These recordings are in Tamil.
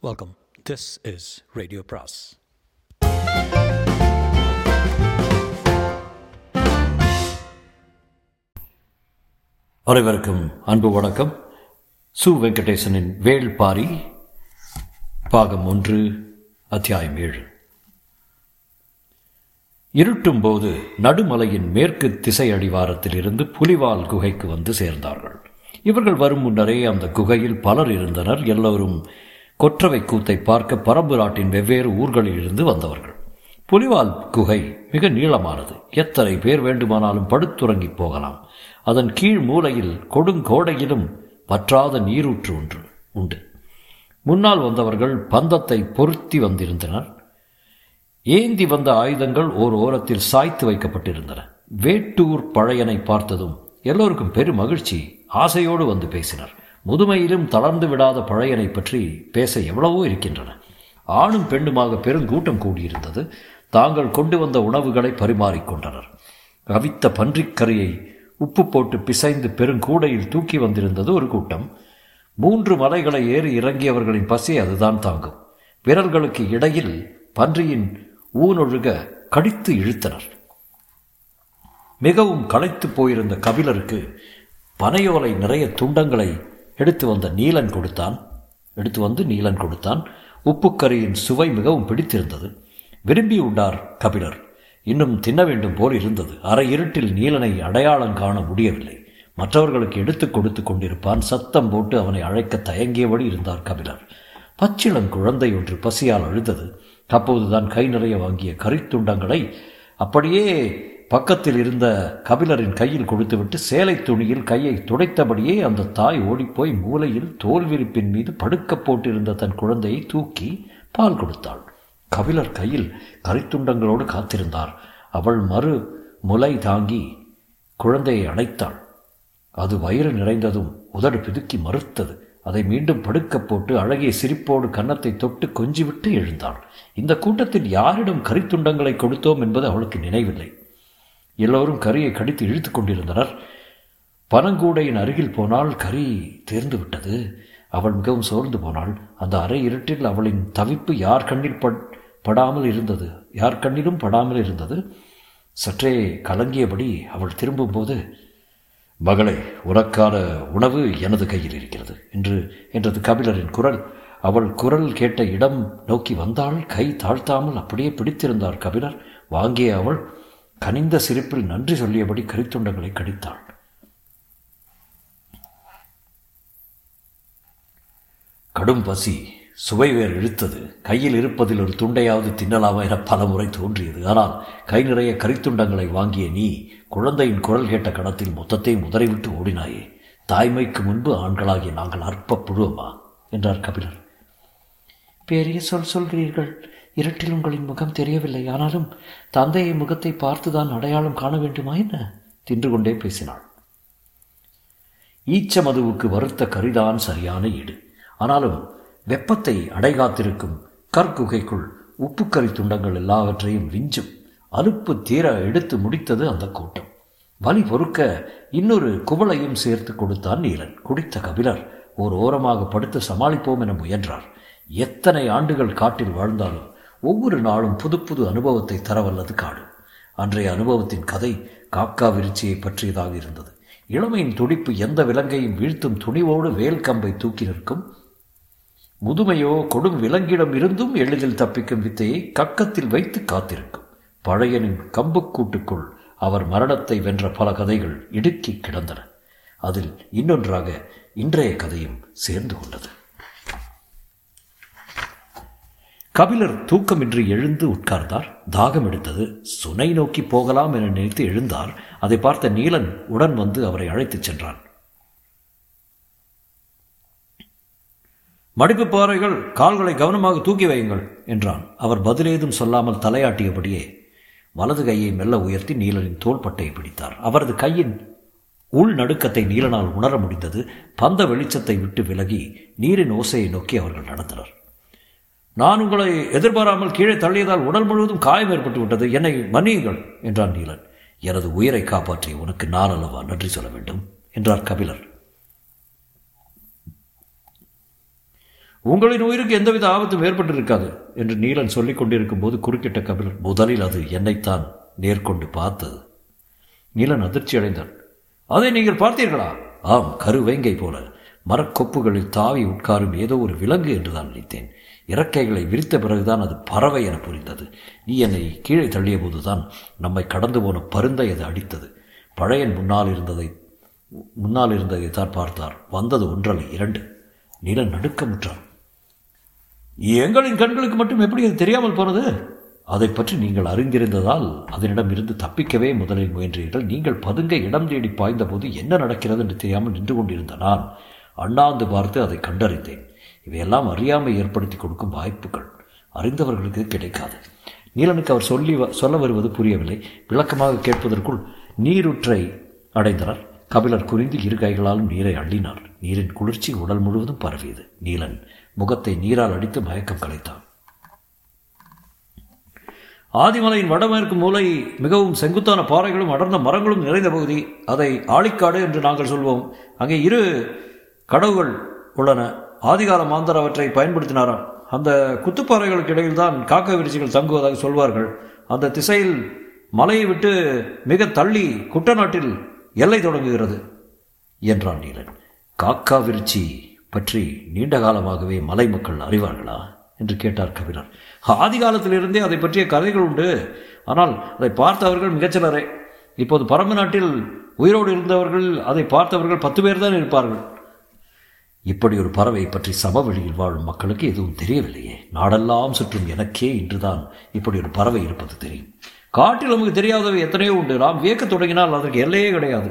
வெல்கம் திஸ் இஸ் ரேடியோ பிராஸ் அனைவருக்கும் அன்பு வணக்கம். சு வெங்கடேசனின் வேள் பாரி பாகம் ஒன்று அத்தியாயம் ஏழு. இருட்டும் போது நடுமலையின் மேற்கு திசை அடிவாரத்தில் இருந்து புலிவால் குகைக்கு வந்து சேர்ந்தார்கள். இவர்கள் வரும் முன்னரே அந்த குகையில் பலர் இருந்தனர். எல்லோரும் கொற்றவை கூத்தை பார்க்க பரம்பு நாட்டின் வெவ்வேறு ஊர்களில் இருந்து வந்தவர்கள். புலிவால் குகை மிக நீளமானது. எத்தனை பேர் வேண்டுமானாலும் படுத்துறங்கி போகலாம். அதன் கீழ் மூலையில் கொடுங்கோடையிலும் பற்றாத நீரூற்று ஒன்று உண்டு. முன்னால் வந்தவர்கள் பந்தத்தை பொருத்தி வந்திருந்தனர். ஏந்தி வந்த ஆயுதங்கள் ஓர் ஓரத்தில் சாய்த்து வைக்கப்பட்டிருந்தன. வேட்டூர் பழையனை பார்த்ததும் எல்லோருக்கும் பெரும் மகிழ்ச்சி. ஆசையோடு வந்து பேசினர். முதுமையிலும் தளர்ந்து விடாத பழையனை பற்றி பேச எவ்வளவோ இருக்கின்றன. ஆணும் பெண்ணுமாக பெருங்கூட்டம் கூடியிருந்தது. தாங்கள் கொண்டு வந்த உணவுகளை பரிமாறிக்கொண்டனர் அவித்த பன்றிக்கறியை உப்பு போட்டு பிசைந்து பெருங்கூடையில் தூக்கி வந்திருந்தது ஒரு கூட்டம். மூன்று மலைகளை ஏறி இறங்கியவர்களின் பசி அதுதான் தாங்கும். விரல்களுக்கு இடையில் பன்றியின் ஊனொழுக கடித்து இழுத்தனர். மிகவும் களைத்து போயிருந்த கபிலருக்கு பனையோலை நிறைய துண்டங்களை எடுத்து வந்த நீலன் கொடுத்தான். எடுத்து வந்து நீலன் கொடுத்தான். உப்புக்கரியின் சுவை மிகவும் பிடித்திருந்தது. விரும்பி உண்டார் கபிலர். இன்னும் தின்ன வேண்டும் போல் இருந்தது. அரை இருட்டில் நீலனை அடையாளம் காண முடியவில்லை. மற்றவர்களுக்கு எடுத்து கொடுத்து கொண்டிருப்பான். சத்தம் போட்டு அவனை அழைக்க தயங்கியபடி இருந்தார் கபிலர். பச்சிளம் குழந்தை ஒன்று பசியால் அழுதது. அப்போதுதான் கை நிறைய வாங்கிய கரித்துண்டங்களை அப்படியே பக்கத்தில் இருந்த கபிலரின் கையில் கொடுத்துவிட்டு சேலை துணியில் கையை துடைத்தபடியே அந்த தாய் ஓடிப்போய் மூலையில் தோல் விரிப்பின் மீது படுக்க போட்டிருந்த தன் குழந்தையை தூக்கி பால் கொடுத்தாள். கபிலர் கையில் கரித்துண்டங்களோடு காத்திருந்தார். அவள் மறு முலை தாங்கி குழந்தையை அணைத்தாள். அது வயிறு நிறைந்ததும் உதடு பிதுக்கி மறுத்தது. அதை மீண்டும் படுக்க போட்டு அழகிய சிரிப்போடு கன்னத்தை தொட்டு கொஞ்சிவிட்டு எழுந்தாள். இந்த கூட்டத்தில் யாரிடம் கரித்துண்டங்களை கொடுத்தோம் என்பது அவளுக்கு நினைவில்லை. எல்லோரும் கரியை கடித்து இழுத்து கொண்டிருந்தனர். பனங்கூடையின் அருகில் போனால் கரி தேர்ந்து விட்டது. அவள் மிகவும் சோர்ந்து போனாள். அந்த அரை இருட்டில் அவளின் தவிப்பு யார் கண்ணில் படாமல் இருந்தது? யார் கண்ணிலும் படாமல் இருந்தது? சற்றே கலங்கியபடி அவள் திரும்பும்போது மகளே உனக்கான உணவு எனது கையில் இருக்கிறது என்று என்றது கபிலரின் குரல். அவள் குரல் கேட்ட இடம் நோக்கி வந்தால் கை தாழ்த்தாமல் அப்படியே பிடித்திருந்தார் கபிலர். வாங்கிய அவள். கனிந்த சிரிப்பில் நன்றி சொல்லியபடி கரித்துண்டங்களை கடித்தாள். கடும் பசி சுவை வேறு இழுத்தது. கையில் இருப்பதில் ஒரு துண்டையாவது தின்னலாமா என பல முறை தோன்றியது. ஆனால் கை நிறைய கரித்துண்டங்களை வாங்கிய நீ குழந்தையின் குரல் கேட்ட கணத்தில் மொத்தத்தை முதறிவிட்டு ஓடினாயே. தாய்மைக்கு முன்பு ஆண்களாகிய நாங்கள் அற்ப புழுவமா? என்றார் கபிலர். பெரிய சொல் சொல்கிறீர்கள். இருட்டில் உங்களின் முகம் தெரியவில்லை. ஆனாலும் தந்தையை முகத்தை பார்த்துதான் அடையாளம் காண வேண்டுமா என்ன? தின்று கொண்டே பேசினாள். ஈச்ச மதுவுக்கு வருத்த கரிதான் சரியான ஈடு. ஆனாலும் வெப்பத்தை அடைகாத்திருக்கும் கற்குகைக்குள் உப்புக்கறி துண்டங்கள் எல்லாவற்றையும் விஞ்சும் அலுப்பு தீர எடுத்து முடித்தது அந்த கூட்டம். வலி பொறுக்க இன்னொரு குவளையும் சேர்த்து கொடுத்தான் நீலன். குடித்த கபிலர் ஓர் ஓரமாக படுத்து சமாளிப்போம் என முயன்றார். எத்தனை ஆண்டுகள் காட்டில் வாழ்ந்தாலும் ஒவ்வொரு நாளும் புது புது அனுபவத்தை தரவல்லது காடு. அன்றைய அனுபவத்தின் கதை காக்கா விருச்சியை பற்றியதாக இருந்தது. இளமையின் துடிப்பு எந்த விலங்கையும் வீழ்த்தும் துணிவோடு வேல் கம்பை தூக்கி நிற்கும். முதுமையோ கொடும் விலங்கிடம் இருந்தும் எளிதில் தப்பிக்கும் வித்தையை கக்கத்தில் வைத்து காத்திருக்கும். பழையனின் கம்புக்கூட்டுக்குள் அவர் மரணத்தை வென்ற பல கதைகள் இடுக்கி கிடந்தன. அதில் இன்னொன்றாக இன்றைய கதையும் சேர்ந்து கொண்டது. கபிலர் தூக்கமின்றி எழுந்து உட்கார்ந்தார். தாகம் எடுத்தது. சுனை நோக்கி போகலாம் என நினைத்து எழுந்தார். அதை பார்த்த நீலன் உடன் வந்து அவரை அழைத்துச் சென்றான். மடிப்பு பாறைகள் கால்களை கவனமாக தூக்கி வையுங்கள் என்றான். அவர் பதிலேதும் சொல்லாமல் தலையாட்டியபடியே வலது கையை மெல்ல உயர்த்தி நீலனின் தோள்பட்டையை பிடித்தார். அவரது கையின் உள் நடுக்கத்தை நீலனால் உணர முடிந்தது. பந்த வெளிச்சத்தை விட்டு விலகி நீரின் ஓசையை நோக்கி அவர்கள் நடந்தனர். நான் உங்களை எதிர்பாராமல் கீழே தள்ளியதால் உடல் முழுவதும் காயம் ஏற்பட்டு விட்டது. என்னை மன்னியுங்கள் என்றான் நீலன். எனது உயிரை காப்பாற்றி உனக்கு நான் அல்லவா நன்றி சொல்ல வேண்டும் என்றார் கபிலர். உங்களின் உயிருக்கு எந்தவித ஆபத்தும் ஏற்பட்டிருக்காது என்று நீலன் சொல்லிக் கொண்டிருக்கும் போது குறுக்கிட்ட கபிலர் முதலில் அது என்னைத்தான் நேர்கொண்டு பார்த்தது. நீலன் அதிர்ச்சி அடைந்தான். அதை நீங்கள் பார்த்தீர்களா? ஆம் கருவேங்கை போல. மரக்கொப்புகளில் தாவி உட்காரும் ஏதோ ஒரு விலங்கு என்று தான் நினைத்தேன். இறக்கைகளை விரித்த பிறகுதான் அது பறவை என புரிந்தது. நீ என்னை கீழே தள்ளிய போதுதான் நம்மை கடந்து போன பருந்தை அது அடித்தது. பழையன் முன்னால் இருந்ததை முன்னால் இருந்ததை தான் பார்த்தார். வந்தது ஒன்றல்ல இரண்டு. நில நடுக்கமுற்றார் எங்களின் கண்களுக்கு மட்டும் எப்படி அது தெரியாமல் போனது? அதை பற்றி நீங்கள் அறிந்திருந்ததால் அதனிடம் இருந்து தப்பிக்கவே முதலில் முயன்றீர்கள். நீங்கள் பதுங்க இடம் தேடி பாய்ந்தபோது என்ன நடக்கிறது என்று தெரியாமல் நின்று கொண்டிருந்த நான் அண்ணாந்து பார்த்து அதை கண்டறிந்தேன். இவையெல்லாம் அறியாமை ஏற்படுத்தி கொடுக்கும் வாய்ப்புகள். அறிந்தவர்களுக்கு கிடைக்காது. நீலனுக்கு அவர் சொல்லி சொல்ல வருவது புரியவில்லை. விளக்கமாக கேட்பதற்குள் நீருற்றை அடைந்தனர். கபிலர் குறிந்து இரு கைகளாலும் நீரை அள்ளினார். நீரின் குளிர்ச்சி உடல் முழுவதும் பரவியது. நீலன் முகத்தை நீரால் அடித்து மயக்கம் கலைத்தான். ஆதிமலையின் வடமேற்கு மூலை மிகவும் செங்குத்தான பாறைகளும் அடர்ந்த மரங்களும் நிறைந்த பகுதி. அதை ஆழிக்காடு என்று நாங்கள் சொல்வோம். அங்கே இரு கடவுகள் உள்ளன. ஆதிகால மாந்தர் அவற்றை பயன்படுத்தினாராம் அந்த குத்துப்பாறைகளுக்கு இடையில் தான் காக்கா விரிச்சிகள் தங்குவதாக சொல்வார்கள். அந்த திசையில் மலையை விட்டு மிக தள்ளி குட்டநாட்டில் எல்லை தொடங்குகிறது என்றான் நீலன். காக்கா விருச்சி பற்றி நீண்ட காலமாகவே மலை மக்கள் அறிவார்களா? என்று கேட்டார் கபிலர். ஆதி காலத்திலிருந்தே அதை பற்றிய கதைகள் உண்டு. ஆனால் அதை பார்த்தவர்கள் மிகச்சிலரே. இப்போது பரம்பு நாட்டில் உயிரோடு இருந்தவர்கள் அதை பார்த்தவர்கள் பத்து பேர் தான் இருப்பார்கள். இப்படி ஒரு பறவை பற்றி சமவெளியில் வாழும் மக்களுக்கு எதுவும் தெரியவில்லையே. நாடெல்லாம் சுற்றும் எனக்கே இன்றுதான் இப்படி ஒரு பறவை இருப்பது தெரியும். காட்டில் நமக்கு தெரியாதவை எத்தனையோ உண்டு. நாம் வியக்க தொடங்கினால் அதற்கு எல்லையே கிடையாது.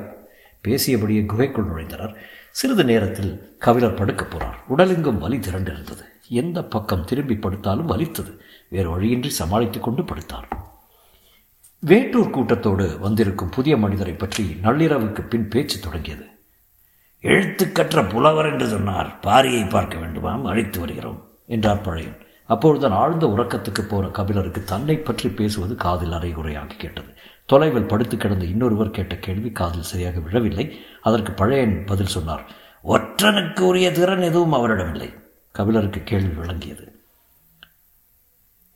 பேசியபடியே குகைக்குள் நுழைந்தனர். சிறிது நேரத்தில் கவிழர் படுக்கப் போனார். உடலெங்கும் வலி திரண்டிருந்தது. எந்த பக்கம் திரும்பி படுத்தாலும் வலித்தது. வேறு வழியின்றி சமாளித்துக் கொண்டு படுத்தார். வேட்டூர் கூட்டத்தோடு வந்திருக்கும் புதிய மனிதரை பற்றி நள்ளிரவுக்கு பின் பேச்சு தொடங்கியது. எழுத்துக்கற்ற புலவர் என்று சொன்னார். பாரியை பார்க்க வேண்டுமாம் அழைத்து வருகிறோம் என்றார் பழையன். அப்பொழுதுதான் ஆழ்ந்த உறக்கத்துக்கு போன கபிலருக்கு தன்னை பற்றி பேசுவது காதில் அரைகுறையாகி கேட்டது. தொலைவில் படுத்து கிடந்த இன்னொருவர் கேட்ட கேள்வி காதில் சரியாக விழவில்லை. அதற்கு பழையன் பதில் சொன்னார் ஒற்றனுக்கு உரிய திறன் எதுவும் அவரிடமில்லை. கபிலருக்கு கேள்வி விளங்கியது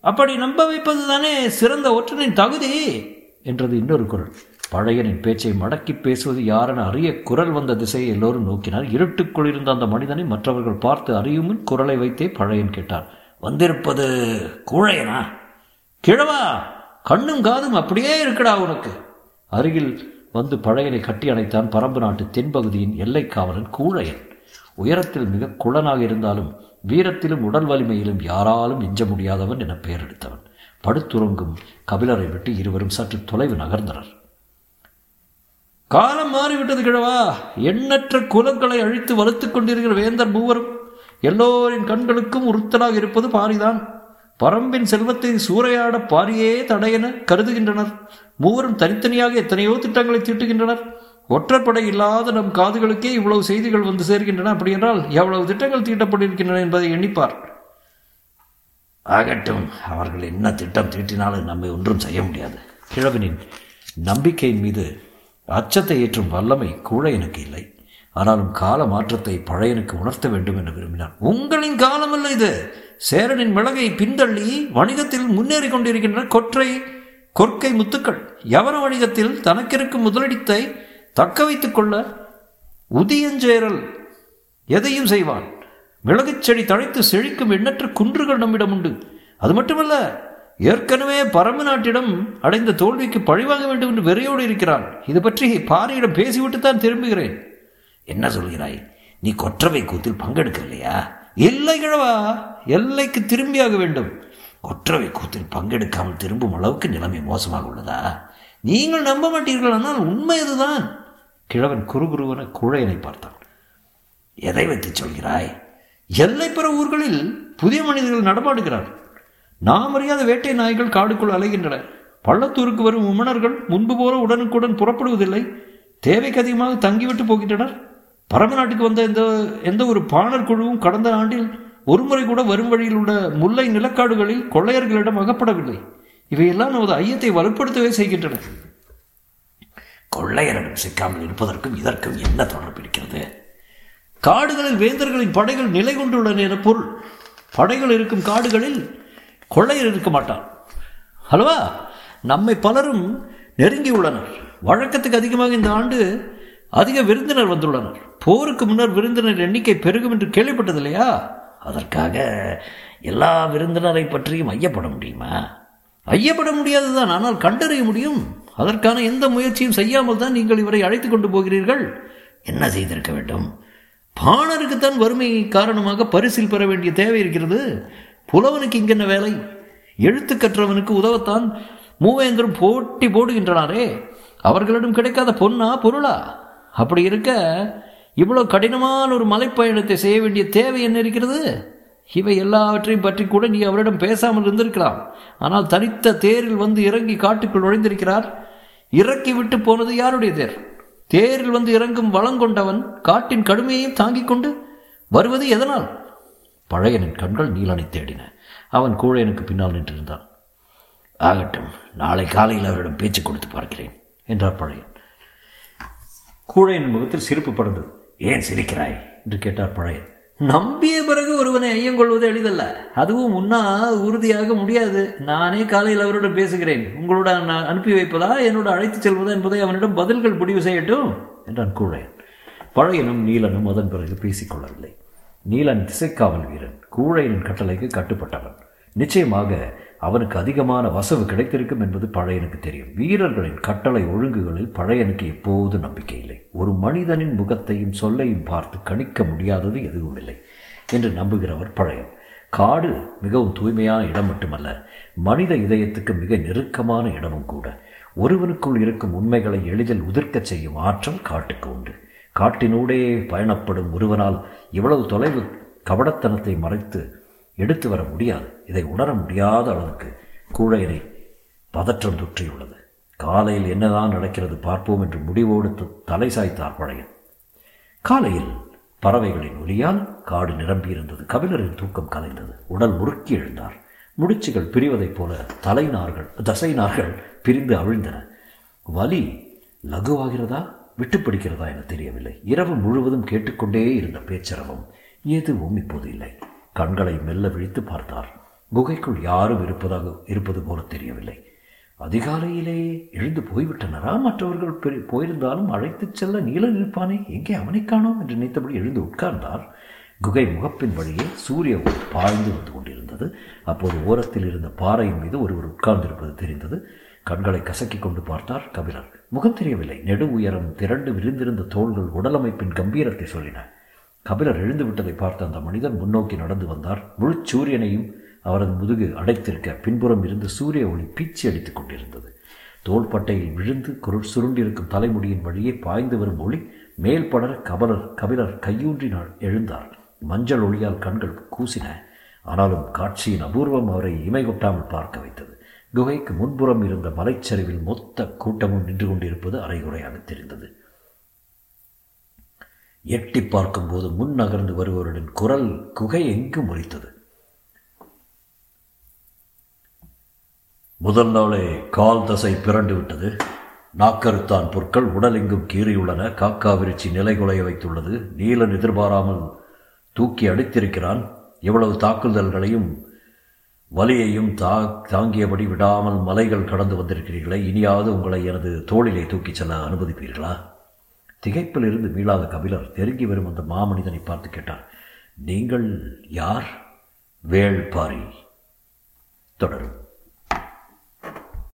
அப்படி நம்ப வைப்பது தானே சிறந்த ஒற்றனின் தகுதி? என்றது இன்னொரு குரல் பழையனின் பேச்சை மடக்கி பேசுவது யாரென அரிய குரல் வந்த திசையை எல்லோரும் நோக்கினார். இருட்டுக்குள் இருந்த அந்த மனிதனை மற்றவர்கள் பார்த்து அறியும் குரலை வைத்தே பழையன் கேட்டார். வந்திருப்பது கூழையனா? கிழவா? கண்ணும் காதும் அப்படியே இருக்கடா உனக்கு. அருகில் வந்து பழையனை கட்டி அணைத்தான் பரம்பு நாட்டு தென்பகுதியின் எல்லை காவலன் கூழையன். உயரத்தில் மிக குளனாக இருந்தாலும் வீரத்திலும் உடல் வலிமையிலும் யாராலும் மிஞ்ச முடியாதவன் என பெயர் எடுத்தவன். படுத்துறங்கும் கபிலரை விட்டு இருவரும் சற்று தொலைவு நகர்ந்தனர். காலம் மாறிவிட்டது கிழவா. எண்ணற்ற குலங்களை அழித்து வலுத்துக் கொண்டிருக்கிற வேந்தர் மூவரும் எல்லோரின் கண்களுக்கும் உறுத்தலாக இருப்பது பாரிதான். பரம்பின் செல்வத்தை சூறையாட பாரியே தடையென கருதுகின்றனர். மூவரும் தனித்தனியாக எத்தனையோ திட்டங்களை தீட்டுகின்றனர். ஒற்றற்படை இல்லாத நம் காதுகளுக்கே இவ்வளவு செய்திகள் வந்து சேர்கின்றன. அப்படி என்றால் எவ்வளவு திட்டங்கள் தீட்டப்பட்டிருக்கின்றன என்பதை எண்ணிப்பார். ஆகட்டும் அவர்கள் என்ன திட்டம் தீட்டினாலும் நம்மை ஒன்றும் செய்ய முடியாது. கிழவனின் நம்பிக்கையின் மீது அச்சத்தை ஏற்றும் வல்லமை கூட எனக்கு இல்லை. ஆனாலும் கால மாற்றத்தை பழையனுக்கு உணர்த்த வேண்டும் என விரும்பினார் உங்களின் காலம் அல்ல இது. சேரனின் மிளகை பின்தள்ளி வணிகத்தில் முன்னேறி கொண்டிருக்கின்ற கொற்றை கொற்கை முத்துக்கள் யவன வணிகத்தில் தனக்கிருக்கும் முதலீட்டை தக்க வைத்துக் கொள்ள உதியஞ்சேரல் எதையும் செய்வான். மிளகுச் செடி தழைத்து செழிக்கும் எண்ணற்ற குன்றுகள் நம்மிடம் உண்டு. அது மட்டுமல்ல ஏற்கனவே பரம நாட்டிடம் அடைந்த தோல்விக்கு பழிவாங்க வேண்டும் என்று வெறியோடு இருக்கிறான். இது பற்றி பாரியிடம் பேசிவிட்டு தான் திரும்புகிறேன். என்ன சொல்கிறாய்? நீ கொற்றவை கூத்தில் பங்கெடுக்கலையா இல்லை கிழவா எல்லைக்கு திரும்பியாக வேண்டும். கொற்றவை கூத்தில் பங்கெடுக்காமல் திரும்பும் அளவுக்கு நிலைமை மோசமாக உள்ளதா? நீங்கள் நம்ப மாட்டீர்கள் ஆனால் உண்மை அதுதான் கிழவன் குறுகுருவன குழையனை பார்த்தான். எதை வைத்து சொல்கிறாய்? எல்லைப்புற ஊர்களில் புதிய மனிதர்கள் நடமாடுகிறார் நாம் அறியாத வேட்டை நாய்கள் காடுக்குள் அலைகின்றன. பள்ளத்தூருக்கு வரும் உமணர்கள் முன்பு போல உடனுக்குடன் புறப்படுவதில்லை. தேவைக்கு அதிகமாக தங்கிவிட்டு போகின்றனர். பரம நாட்டுக்கு வந்த எந்த எந்த ஒரு பாணர் குழுவும் கடந்த ஆண்டில் ஒருமுறை கூட வரும் வழியில் உள்ள முல்லை நிலக்காடுகளில் கொள்ளையர்களிடம் அகப்படவில்லை. இவையெல்லாம் நமது ஐயத்தை வலுப்படுத்தவே செய்கின்றன. கொள்ளையரிடம் சிக்காமல் இருப்பதற்கும் இதற்கும் என்ன தொடர்பு இருக்கிறது? காடுகளில் வேந்தர்களின் படைகள் நிலை கொண்டுள்ளன என பொருள். படைகள் இருக்கும் காடுகளில் கொள்ளையர் இருக்க மாட்டான். அல்லவா? நம்மை பலரும் நெருங்கியுள்ளனர் வழக்கத்துக்கு அதிகமாக இந்த ஆண்டு அதிக விருந்தினர் வந்துள்ளனர். போருக்கு முன்னர் விருந்தினர் எண்ணிக்கை பெருகும் என்று கேள்விப்பட்டது இல்லையா? அதற்காக எல்லா விருந்தினரை பற்றியும் ஐயப்பட முடியுமா? ஐயப்பட முடியாதுதான் ஆனால் கண்டறிய முடியும். அதற்கான எந்த முயற்சியும் செய்யாமல் தான் நீங்கள் இவரை அழைத்து கொண்டு போகிறீர்கள். என்ன செய்திருக்க வேண்டும்? பாணருக்குத்தான் வறுமை காரணமாக பரிசில் பெற வேண்டிய தேவை இருக்கிறது. புலவனுக்கு இங்கென்ன வேலை? எழுத்து கற்றவனுக்கு உதவத்தான் மூவேந்தரும் போட்டி போடுகின்றனாரே. அவர்களிடம் கிடைக்காத பொன்னா பொருளா? அப்படி இருக்க இவ்வளோ கடினமான ஒரு மலைப்பயணத்தை செய்ய வேண்டிய தேவை என்ன இருக்கிறது? இவை எல்லாவற்றையும் பற்றி கூட நீ அவரிடம் பேசாமல் இருந்திருக்கலாம். ஆனால் தனித்த தேரில் வந்து இறங்கி காட்டுக்குள் நுழைந்திருக்கிறார். இறக்கி விட்டு போனது யாருடைய தேர்? தேரில் வந்து இறங்கும் வளங்கொண்டவன் காட்டின் கடுமையையும் தாங்கிக் கொண்டு வருவது எதனால்? பழையனின் கண்கள் நீலனை தேடின. அவன் கூழையனுக்கு பின்னால் நின்றிருந்தான். ஆகட்டும் நாளை காலையில் அவரிடம் பேச்சு கொடுத்து பார்க்கிறேன் என்றார் பழையன். கூழையின் முகத்தில் சிரிப்பு படர்ந்தது. ஏன் சிரிக்கிறாய்? என்று கேட்டார் பழையன். நம்பிய பிறகு ஒருவனை ஐயங்கொள்வது எளிதல்ல. அதுவும் உன்னா உறுதியாக முடியாது. நானே காலையில் அவருடன் பேசுகிறேன். உங்களோட நான் அனுப்பி வைப்பதா? என்னோட அழைத்து செல்வதா என்பதை அவனிடம் பதில்கள் முடிவு செய்யட்டும் என்றான் கூழையன். பழையனும் நீலனும் அதன் பிறகு பேசிக்கொள்ளவில்லை நீலன் திசைக்காவல் வீரன் கூழையின் கட்டளைக்கு கட்டுப்பட்டவன். நிச்சயமாக அவனுக்கு அதிகமான வசவு கிடைத்திருக்கும் என்பது பழையனுக்கு தெரியும். வீரர்களின் கட்டளை ஒழுங்குகளில் பழையனுக்கு எப்போது நம்பிக்கை இல்லை. ஒரு மனிதனின் முகத்தையும் சொல்லையும் பார்த்து கணிக்க முடியாதது எதுவும் இல்லை என்று நம்புகிறவர் பழையன். காடு மிகவும் தூய்மையான இடம் மட்டுமல்ல மனித இதயத்துக்கு மிக நெருக்கமான இடமும் கூட. ஒருவனுக்குள் இருக்கும் உண்மைகளை எளிதில் உதிர்க்கச் செய்யும் ஆற்றல் காட்டுக்கு உண்டு. காட்டினூடே பயணப்படும் ஒருவனால் இவ்வளவு தொலைவு கபடத்தனத்தை மறைத்து எடுத்து வர முடியாது. இதை உணர முடியாத அளவுக்கு கூழையனை பதற்றம் தொற்றியுள்ளது. காலையில் என்னதான் நடக்கிறது பார்ப்போம் என்று முடிவோடு தலை சாய்த்தார் பழையன். காலையில் பறவைகளின் ஒலியால் காடு நிரம்பியிருந்தது கபிலரின் தூக்கம் கலைந்தது. உடல் முறுக்கி எழுந்தார். முடிச்சுகள் பிரிவதைப் போல தலைநார்கள் தசைநார்கள் பிரிந்து அவிழ்ந்தன. வலி லகுவாகிறதா? விட்டு பிடிக்கிறதா என தெரியவில்லை. இரவு முழுவதும் கேட்டுக்கொண்டே இருந்த பேச்சரவம் எதுவும் இப்போது இல்லை. கண்களை மெல்ல விழித்து பார்த்தார். குகைக்குள் யாரும் இருப்பதாக இருப்பது போல தெரியவில்லை. அதிகாலையிலே எழுந்து போய்விட்டனரா? மற்றவர்கள் போயிருந்தாலும் அழைத்துச் செல்ல நீலன் இருப்பானே எங்கே அவனை காணோம் என்று நினைத்தபடி எழுந்து உட்கார்ந்தார். குகை முகப்பின் வழியே சூரிய பாய்ந்து வந்து கொண்டிருந்தது. அப்போது ஓரத்தில் இருந்த பாறையின் மீது ஒருவர் உட்கார்ந்திருப்பது தெரிந்தது. கண்களை கசக்கி கொண்டு பார்த்தார் கபிலர். முகம் தெரியவில்லை. நெடு உயரம் திரண்டு விரிந்திருந்த தோள்கள் உடலமைப்பின் கம்பீரத்தை சொல்லின. கபிலர் எழுந்து விட்டதை பார்த்த அந்த மனிதன் முன்னோக்கி நடந்து வந்தார். முழு சூரியனையும் அவரது முதுகு அடைத்திருக்க பின்புறம் இருந்து சூரிய ஒளி பீச்சி அடித்துக் கொண்டிருந்தது. தோள்பட்டையில் விழுந்து குருள் சுருண்டிருக்கும் தலைமுடியின் வழியே பாய்ந்து வரும் ஒளி மேல் படர கபலர் கபிலர் கையூன்றினால் எழுந்தார். மஞ்சள் ஒளியால் கண்கள் கூசின. ஆனாலும் காட்சியின் அபூர்வம் அவரை இமை கொட்டாமல் பார்க்க வைத்தது. குகைக்கு முன்புறம் இருந்த மலைச்சரிவில் மொத்த கூட்டமும் நின்று கொண்டிருப்பது அரைகுறையாக தெரிந்தது. எட்டி பார்க்கும்போது முன் நகர்ந்து வருபவரின் குரல் குகை எங்கும் முறித்தது முதல் நாளே கால் தசை பிறண்டு விட்டது. நாக்கருத்தான் பொருட்கள் உடலெங்கும் கீறியுள்ளன. காக்கா விருச்சி நிலை குலைய வைத்துள்ளது. நீலன் எதிர்பாராமல் தூக்கி அடித்திருக்கிறான். இவ்வளவு தாக்குதல்களையும் வலியையும் தா தாங்கியபடி விடாமல் மலைகள் கடந்து வந்திருக்கிறீர்களே இனியாவது உங்களை எனது தோளிலே தூக்கிச் செல்ல அனுமதிப்பீர்களா? திகைப்பில் இருந்து மீளாத கபிலர் நெருங்கி வரும் அந்த மாமனிதனை பார்த்து கேட்டார் நீங்கள் யார்? வேள்பாரி. தொடரும்.